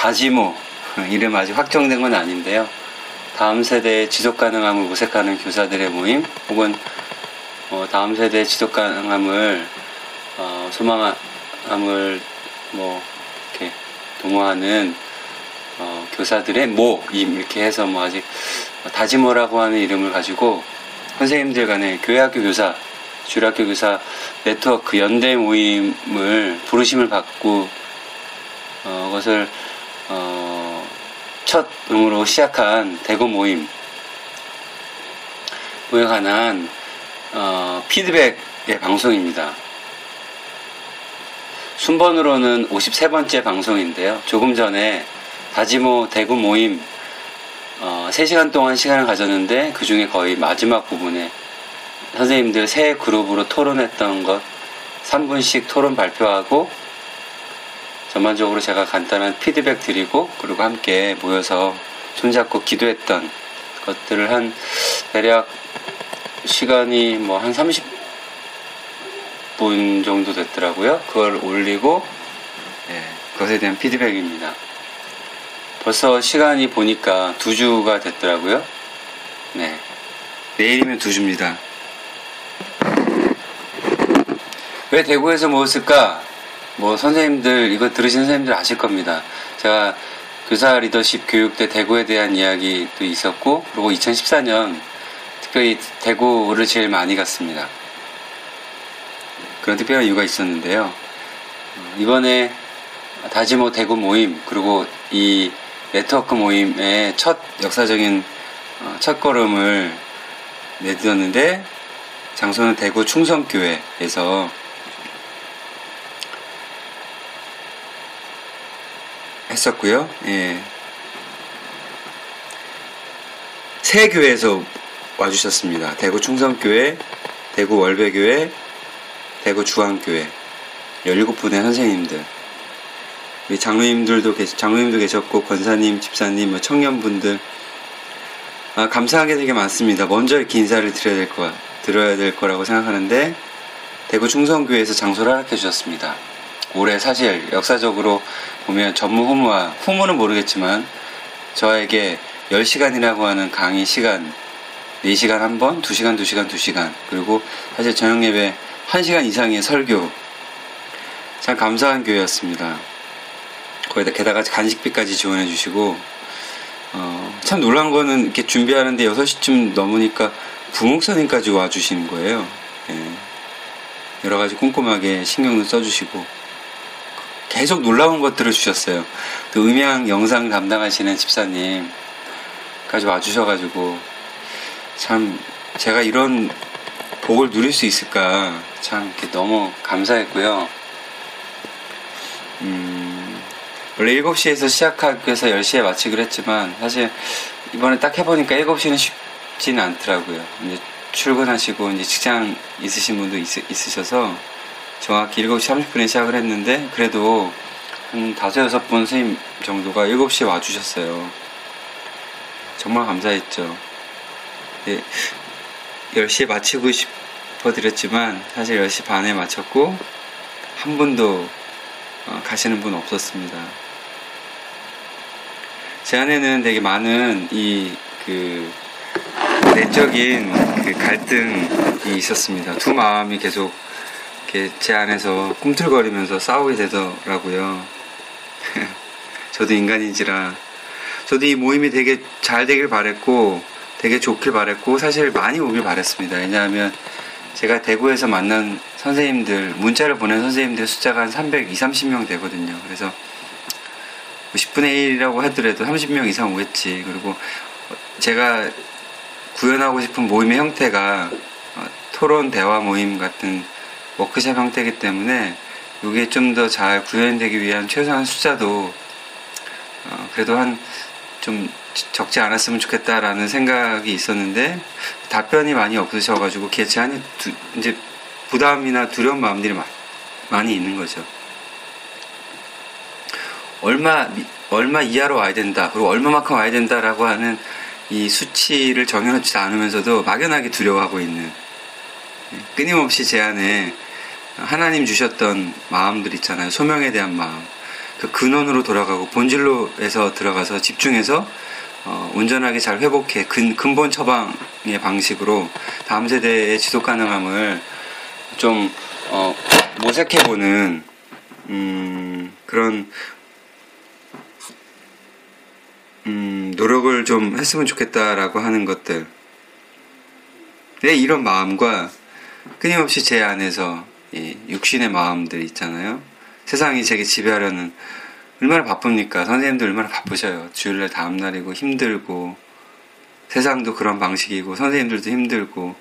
다지모 이름 아직 확정된 건 아닌데요. 다음 세대의 지속 가능함을 모색하는 교사들의 모임 혹은 어, 다음 세대의 지속 가능함을 어, 소망함을 뭐 이렇게 도모하는 어, 교사들의 모임 이렇게 해서 뭐 아직 다지모라고 하는 이름을 가지고 선생님들 간의 교회학교 교사, 주일학교 교사 네트워크 연대 모임을 부르심을 받고 어, 그것을 어, 첫 음으로 시작한 대구 모임 에 관한 어, 피드백의 방송입니다. 순번으로는 53번째 방송인데요. 조금 전에 다지모 대구 모임 어, 3시간 동안 시간을 가졌는데 그 중에 거의 마지막 부분에 선생님들 새 그룹으로 토론했던 것 3분씩 토론 발표하고 전반적으로 제가 간단한 피드백 드리고 그리고 함께 모여서 손잡고 기도했던 것들을 한 대략 시간이 뭐 한 30분 정도 됐더라고요. 그걸 올리고 예, 그것에 대한 피드백입니다. 벌써 시간이 보니까 두 주가 됐더라고요. 네. 내일이면 두 주입니다. 왜 대구에서 모였을까? 뭐 선생님들 이거 들으신 선생님들 아실 겁니다. 제가 교사 리더십 교육 때 대구에 대한 이야기도 있었고 그리고 2014년 특별히 대구를 제일 많이 갔습니다. 그런 특별한 이유가 있었는데요. 이번에 다지모 대구 모임 그리고 이 네트워크 모임의 첫 역사적인 어, 첫 걸음을 내딛었는데 장소는 대구 충성교회에서 했었고요. 예. 세 교회에서 와주셨습니다. 대구 충성교회, 대구 월배교회, 대구 주한교회 17분의 선생님들 우리 장로님들도 계시, 장로님도 계셨고 권사님, 집사님, 뭐 청년분들 아, 감사한 게 되게 많습니다. 먼저 이렇게 인사를 드려야 될 거, 드려야 될 거라고 생각하는데 대구 충성교회에서 장소를 허락해 주셨습니다. 올해 사실 역사적으로 보면 전무 후무와 후무는 모르겠지만 저에게 10시간이라고 하는 강의 시간 4시간 한 번, 2시간, 2시간, 2시간 그리고 사실 저녁 예배 1시간 이상의 설교 참 감사한 교회였습니다. 거기다 게다가 간식비까지 지원해 주시고 어, 참 놀란 거는 이렇게 준비하는데 6시쯤 넘으니까 부목사님까지 와 주시는 거예요. 예. 여러 가지 꼼꼼하게 신경도 써주시고 계속 놀라운 것들을 주셨어요. 또 음향 영상 담당하시는 집사님까지 와주셔가지고 참 제가 이런 복을 누릴 수 있을까 참 너무 감사했고요. 음, 원래 7시에서 시작하기 위해서 10시에 마치기로 했지만 사실 이번에 딱 해보니까 7시는 쉽지는 않더라고요. 이제 출근하시고 이제 직장 있으신 분도 있, 있으셔서 정확히 7시 30분에 시작을 했는데 그래도 한 다섯 여섯 분 선생님 정도가 7시에 와주셨어요. 정말 감사했죠. 네, 10시에 마치고 싶어드렸지만 사실 10시 반에 마쳤고 한 분도 어, 가시는 분 없었습니다. 제 안에는 되게 많은 이 그 내적인 그 갈등이 있었습니다. 두 마음이 계속 이렇게 제 안에서 꿈틀거리면서 싸우게 되더라고요. 저도 인간인지라 저도 이 모임이 되게 잘 되길 바랬고 되게 좋길 바랬고 사실 많이 오길 바랬습니다. 왜냐하면 제가 대구에서 만난 선생님들, 문자를 보낸 선생님들 숫자가 한 300, 2, 30명 되거든요. 그래서 10분의 1이라고 하더라도 30명 이상 오겠지. 그리고 제가 구현하고 싶은 모임의 형태가 어, 토론 대화 모임 같은 워크샵 형태이기 때문에 이게 좀 더 잘 구현되기 위한 최소한 숫자도 어, 그래도 한 좀 적지 않았으면 좋겠다라는 생각이 있었는데 답변이 많이 없으셔가지고 개최하니 두, 이제 부담이나 두려운 마음들이 마, 많이 있는 거죠. 얼마 얼마 이하로 와야 된다 그리고 얼마만큼 와야 된다라고 하는 이 수치를 정해놓지 않으면서도 막연하게 두려워하고 있는 예, 끊임없이 제 안에 하나님 주셨던 마음들 있잖아요. 소명에 대한 마음. 그 근원으로 돌아가고 본질로에서 들어가서 집중해서 어, 온전하게 잘 회복해 근, 근본 처방의 방식으로 다음 세대의 지속 가능함을 좀 어, 모색해보는 음, 그런 음, 노력을 좀 했으면 좋겠다라고 하는 것들. 내 이런 마음과 끊임없이 제 안에서 이 육신의 마음들 있잖아요. 세상이 제게 지배하려는 얼마나 바쁩니까? 선생님들 얼마나 바쁘셔요. 주일날 다음날이고 힘들고 세상도 그런 방식이고 선생님들도 힘들고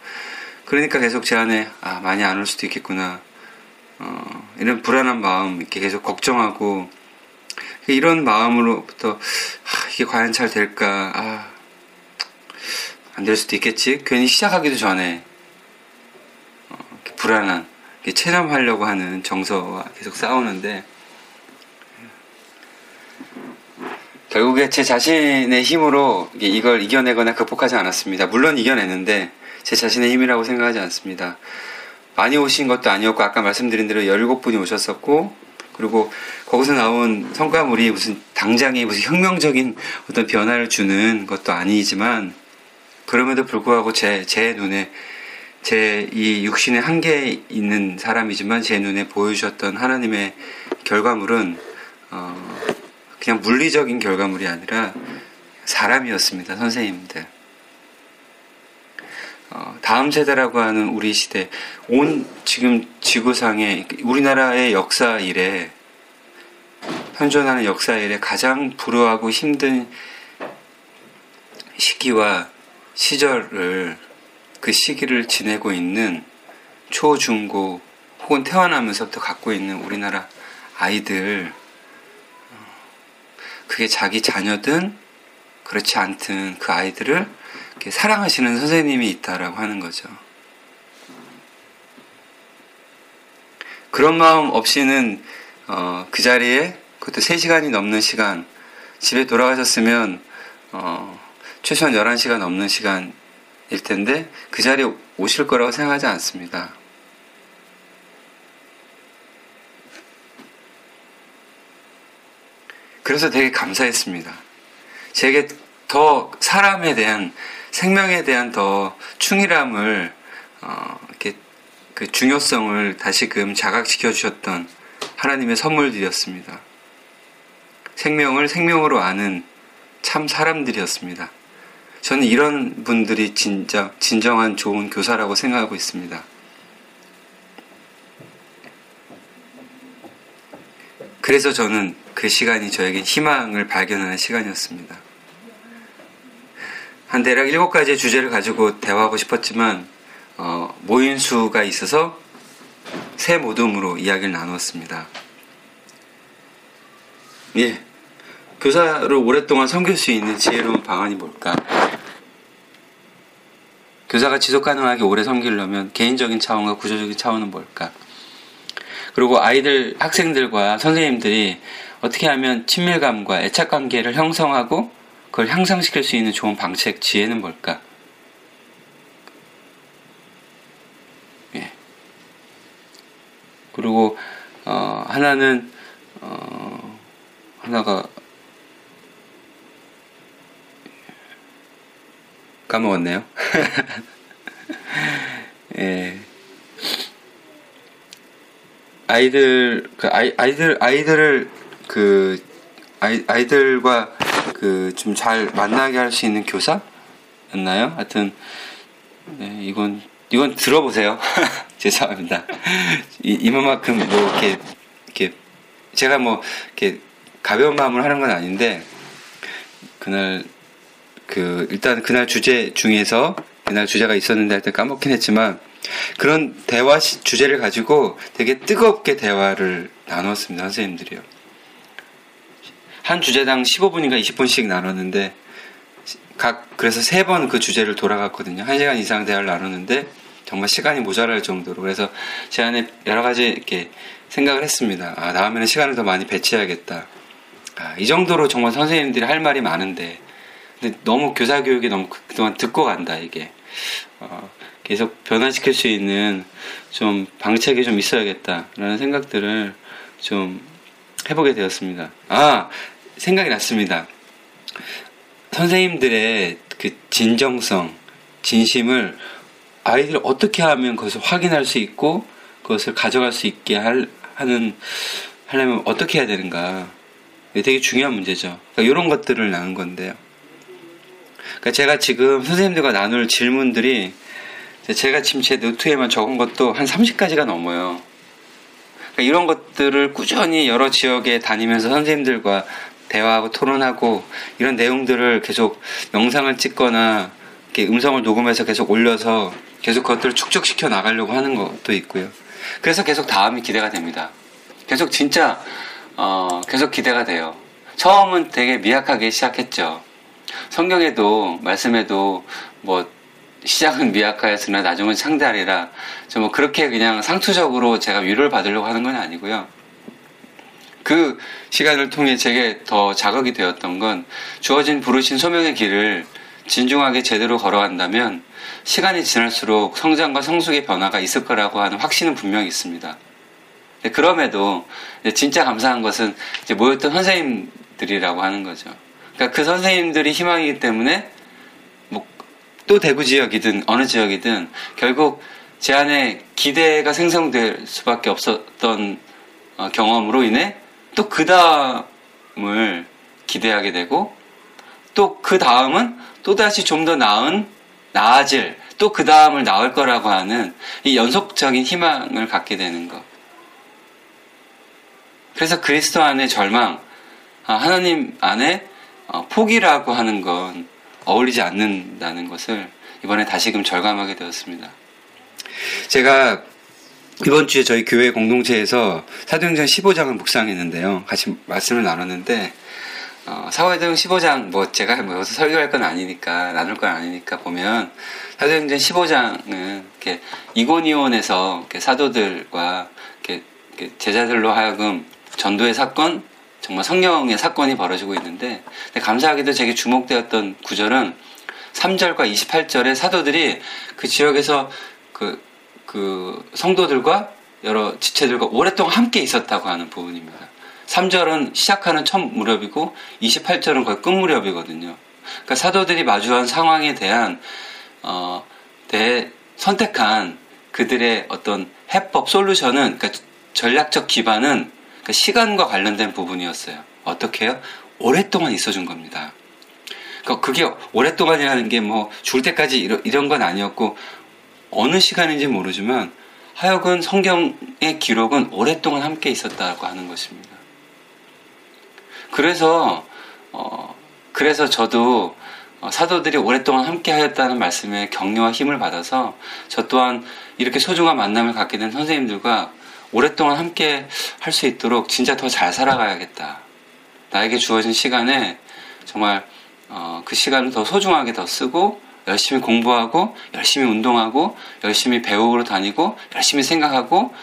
그러니까 계속 제 안에 아 많이 안 올 수도 있겠구나 어, 이런 불안한 마음 이렇게 계속 걱정하고 이런 마음으로부터 아, 이게 과연 잘 될까 아, 안 될 수도 있겠지 괜히 시작하기도 전에 어, 불안한 체념하려고 하는 정서와 계속 싸우는데 결국에 제 자신의 힘으로 이걸 이겨내거나 극복하지 않았습니다. 물론 이겨냈는데 제 자신의 힘이라고 생각하지 않습니다. 많이 오신 것도 아니었고 아까 말씀드린 대로 17분이 오셨었고 그리고 거기서 나온 성과물이 무슨 당장에 무슨 혁명적인 어떤 변화를 주는 것도 아니지만 그럼에도 불구하고 제, 제 눈에 제 이 육신의 한계에 있는 사람이지만 제 눈에 보여주셨던 하나님의 결과물은 어, 그냥 물리적인 결과물이 아니라 사람이었습니다. 선생님들. 어, 다음 세대라고 하는 우리 시대, 온 지금 지구상에 우리나라의 역사 일에 현존하는 역사 일에 가장 불우하고 힘든 시기와 시절을 그 시기를 지내고 있는 초, 중, 고 혹은 태어나면서부터 갖고 있는 우리나라 아이들 그게 자기 자녀든 그렇지 않든 그 아이들을 사랑하시는 선생님이 있다라고 하는 거죠. 그런 마음 없이는 어, 그 자리에 그것도 3시간이 넘는 시간 집에 돌아가셨으면 어, 최소한 11시간 넘는 시간 일 텐데 그 자리에 오실 거라고 생각하지 않습니다. 그래서 되게 감사했습니다. 제게 더 사람에 대한 생명에 대한 더 충실함을 어, 이렇게 그 중요성을 다시금 자각시켜 주셨던 하나님의 선물들이었습니다. 생명을 생명으로 아는 참 사람들이었습니다. 저는 이런 분들이 진짜 진정한 좋은 교사라고 생각하고 있습니다. 그래서 저는 그 시간이 저에게 희망을 발견하는 시간이었습니다. 한 대략 일곱 가지의 주제를 가지고 대화하고 싶었지만 어, 모인 수가 있어서 새 모둠으로 이야기를 나누었습니다. 예, 교사를 오랫동안 섬길 수 있는 지혜로운 방안이 뭘까? 교사가 지속 가능하게 오래 섬기려면 개인적인 차원과 구조적인 차원은 뭘까? 그리고 아이들, 학생들과 선생님들이 어떻게 하면 친밀감과 애착 관계를 형성하고 그걸 향상시킬 수 있는 좋은 방책, 지혜는 뭘까? 예. 그리고, 어, 하나는, 어, 하나가, 까먹었네요. 예. 아이들, 그 아이, 아이들, 아이들을 그, 아이, 아이들과 그 좀 잘 만나게 할 수 있는 교사였나요? 하여튼, 네, 이건 이건 들어보세요. 죄송합니다. 이, 이만큼 뭐 이렇게 이렇게 제가 뭐 이렇게 가벼운 마음을 하는 건 아닌데 그날 그 일단 그날 주제 중에서 그날 주제가 있었는데 하여튼 까먹긴 했지만 그런 대화 시, 주제를 가지고 되게 뜨겁게 대화를 나눴습니다 선생님들이요. 한 주제당 15분인가 20분씩 나눴는데 각 그래서 세 번 그 주제를 돌아갔거든요. 한 시간 이상 대화를 나눴는데 정말 시간이 모자랄 정도로 그래서 제 안에 여러 가지 이렇게 생각을 했습니다. 아 다음에는 시간을 더 많이 배치해야겠다. 아, 이 정도로 정말 선생님들이 할 말이 많은데 근데 너무 교사 교육이 너무 그동안 듣고 간다 이게 어, 계속 변화시킬 수 있는 좀 방책이 좀 있어야겠다라는 생각들을 좀 해보게 되었습니다. 아 생각이 났습니다. 선생님들의 그 진정성, 진심을 아이들이 어떻게 하면 그것을 확인할 수 있고 그것을 가져갈 수 있게 할, 하는 하려면 어떻게 해야 되는가? 되게 중요한 문제죠. 그러니까 이런 것들을 나눈 건데요. 그러니까 제가 지금 선생님들과 나눌 질문들이 제가 지금 제 노트에만 적은 것도 한 30가지가 넘어요. 그러니까 이런 것들을 꾸준히 여러 지역에 다니면서 선생님들과 대화하고 토론하고 이런 내용들을 계속 영상을 찍거나 음성을 녹음해서 계속 올려서 계속 그것들을 축적시켜 나가려고 하는 것도 있고요. 그래서 계속 다음이 기대가 됩니다. 계속 진짜 어, 계속 기대가 돼요. 처음은 되게 미약하게 시작했죠. 성경에도 말씀에도 뭐 시작은 미약하였으나 나중은 상대하리라. 뭐 그렇게 그냥 상투적으로 제가 위로를 받으려고 하는 건 아니고요. 그 시간을 통해 제게 더 자극이 되었던 건 주어진 부르신 소명의 길을 진중하게 제대로 걸어간다면 시간이 지날수록 성장과 성숙의 변화가 있을 거라고 하는 확신은 분명히 있습니다. 그럼에도 진짜 감사한 것은 모였던 선생님들이라고 하는 거죠. 그러니까 그 선생님들이 희망이기 때문에 뭐 또 대구 지역이든 어느 지역이든 결국 제 안에 기대가 생성될 수밖에 없었던 어, 경험으로 인해 또 그 다음을 기대하게 되고 또 그 다음은 또 다시 좀 더 나은 나아질 또 그 다음을 나을 거라고 하는 이 연속적인 희망을 갖게 되는 것. 그래서 그리스도 안에 절망, 아, 하나님 안에 어, 포기라고 하는 건 어울리지 않는다는 것을 이번에 다시금 절감하게 되었습니다. 제가 이번 주에 저희 교회 공동체에서 사도행전 15장을 묵상했는데요. 같이 말씀을 나눴는데 어, 사도행전 15장 뭐 제가 뭐 여기서 설교할 건 아니니까 나눌 건 아니니까 보면 사도행전 15장은 이렇게 이고니온에서 이렇게 사도들과 이렇게, 제자들로 하여금 전도의 사건 정말 성령의 사건이 벌어지고 있는데 감사하게도 제게 주목되었던 구절은 3절과 28절에 사도들이 그 지역에서 그, 그 성도들과 여러 지체들과 오랫동안 함께 있었다고 하는 부분입니다. 3절은 시작하는 첫 무렵이고 28절은 거의 끝 무렵이거든요. 그러니까 사도들이 마주한 상황에 대한 어, 대 선택한 그들의 어떤 해법 솔루션은 그러니까 전략적 기반은 그 시간과 관련된 부분이었어요. 어떻게 해요? 오랫동안 있어준 겁니다. 그러니까 그게 오랫동안이라는 게 뭐 죽을 때까지 이런, 이런 건 아니었고 어느 시간인지 모르지만 하여간 성경의 기록은 오랫동안 함께 있었다고 하는 것입니다. 그래서 어, 그래서 저도 어, 사도들이 오랫동안 함께 하였다는 말씀에 격려와 힘을 받아서 저 또한 이렇게 소중한 만남을 갖게 된 선생님들과 오랫동안 함께 할 수 있도록 진짜 더 잘 살아가야겠다. 나에게 주어진 시간에 정말 어, 그 시간을 더 소중하게 더 쓰고 열심히 공부하고 열심히 운동하고 열심히 배우러 다니고 열심히 생각하고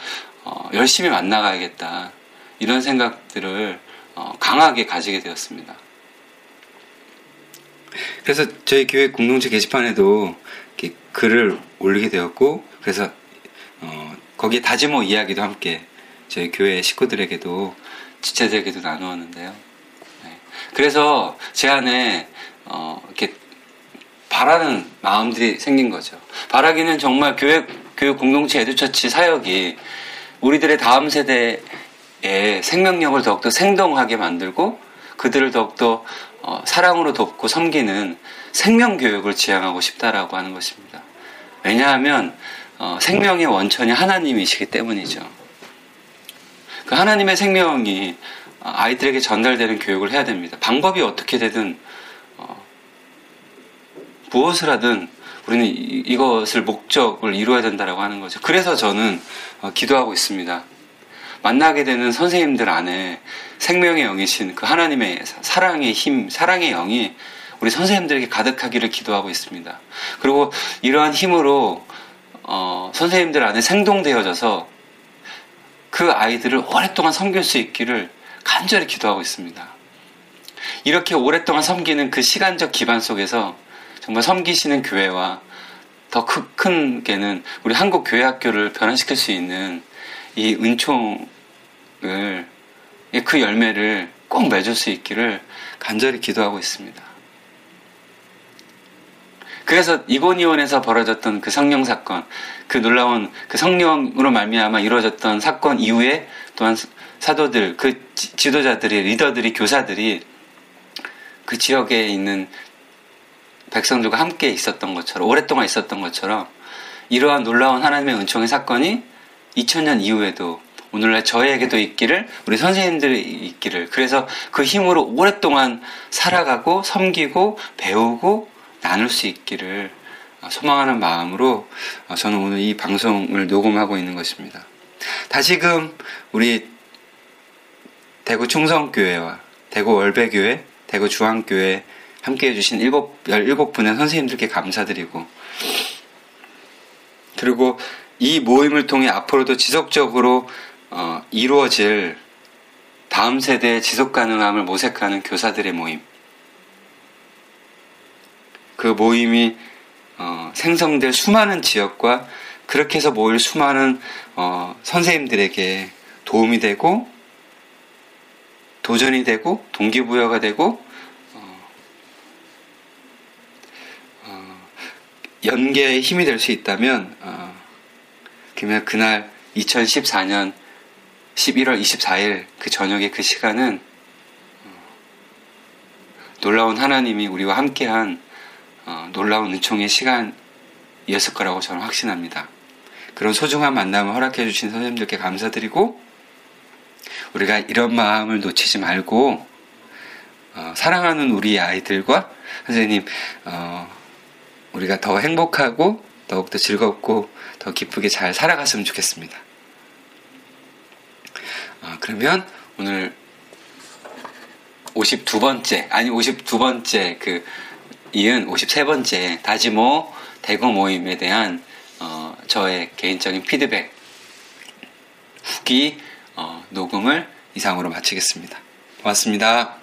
어, 열심히 만나가야겠다. 이런 생각들을 어, 강하게 가지게 되었습니다. 그래서 저희 교회 공동체 게시판에도 글을 올리게 되었고 그래서 어, 거기에 다지모 이야기도 함께 저희 교회 식구들에게도 지체들에게도 나누었는데요. 네. 그래서 제 안에 어, 이렇게 바라는 마음들이 생긴 거죠. 바라기는 정말 교회 교육 공동체 에듀처치 사역이 우리들의 다음 세대의 생명력을 더욱더 생동하게 만들고 그들을 더욱더 어, 사랑으로 돕고 섬기는 생명 교육을 지향하고 싶다라고 하는 것입니다. 왜냐하면 어, 생명의 원천이 하나님이시기 때문이죠. 그 하나님의 생명이 아이들에게 전달되는 교육을 해야 됩니다. 방법이 어떻게 되든 어, 무엇을 하든 우리는 이, 것을 목적을 이루어야 된다라고 하는 거죠. 그래서 저는 어, 기도하고 있습니다. 만나게 되는 선생님들 안에 생명의 영이신 그 하나님의 사랑의 힘, 사랑의 영이 우리 선생님들에게 가득하기를 기도하고 있습니다. 그리고 이러한 힘으로 어, 선생님들 안에 생동되어져서 그 아이들을 오랫동안 섬길 수 있기를 간절히 기도하고 있습니다. 이렇게 오랫동안 섬기는 그 시간적 기반 속에서 정말 섬기시는 교회와 더 큰 게는 우리 한국 교회 학교를 변화시킬 수 있는 이 은총을 그 열매를 꼭 맺을 수 있기를 간절히 기도하고 있습니다. 그래서 이곤이원에서 벌어졌던 그 성령 사건, 그 놀라운 그 성령으로 말미암아 이루어졌던 사건 이후에 또한 사도들, 그 지도자들이, 리더들이, 교사들이 그 지역에 있는 백성들과 함께 있었던 것처럼, 오랫동안 있었던 것처럼 이러한 놀라운 하나님의 은총의 사건이 2000년 이후에도 오늘날 저에게도 있기를 우리 선생님들이 있기를 그래서 그 힘으로 오랫동안 살아가고 섬기고 배우고 나눌 수 있기를 소망하는 마음으로 저는 오늘 이 방송을 녹음하고 있는 것입니다. 다시금 우리 대구 충성교회와 대구 월배교회, 대구 중앙교회 함께 해주신 7, 17분의 선생님들께 감사드리고 그리고 이 모임을 통해 앞으로도 지속적으로 어, 이루어질 다음 세대의 지속 가능함을 모색하는 교사들의 모임 그 모임이 어, 생성될 수많은 지역과 그렇게 해서 모일 수많은 어, 선생님들에게 도움이 되고 도전이 되고 동기부여가 되고 어, 어 연계의 힘이 될 수 있다면 어, 그러면 그날 2014년 11월 24일 그 저녁의 그 시간은 어, 놀라운 하나님이 우리와 함께한 어, 놀라운 은총의 시간이었을 거라고 저는 확신합니다. 그런 소중한 만남을 허락해 주신 선생님들께 감사드리고 우리가 이런 마음을 놓치지 말고 어, 사랑하는 우리 아이들과 선생님 어, 우리가 더 행복하고 더욱더 즐겁고 더 기쁘게 잘 살아갔으면 좋겠습니다. 어, 그러면 오늘 52번째 아니 52번째 그 이은 53번째 다지모 대구 모임에 대한 어, 저의 개인적인 피드백 후기 어, 녹음을 이상으로 마치겠습니다. 고맙습니다.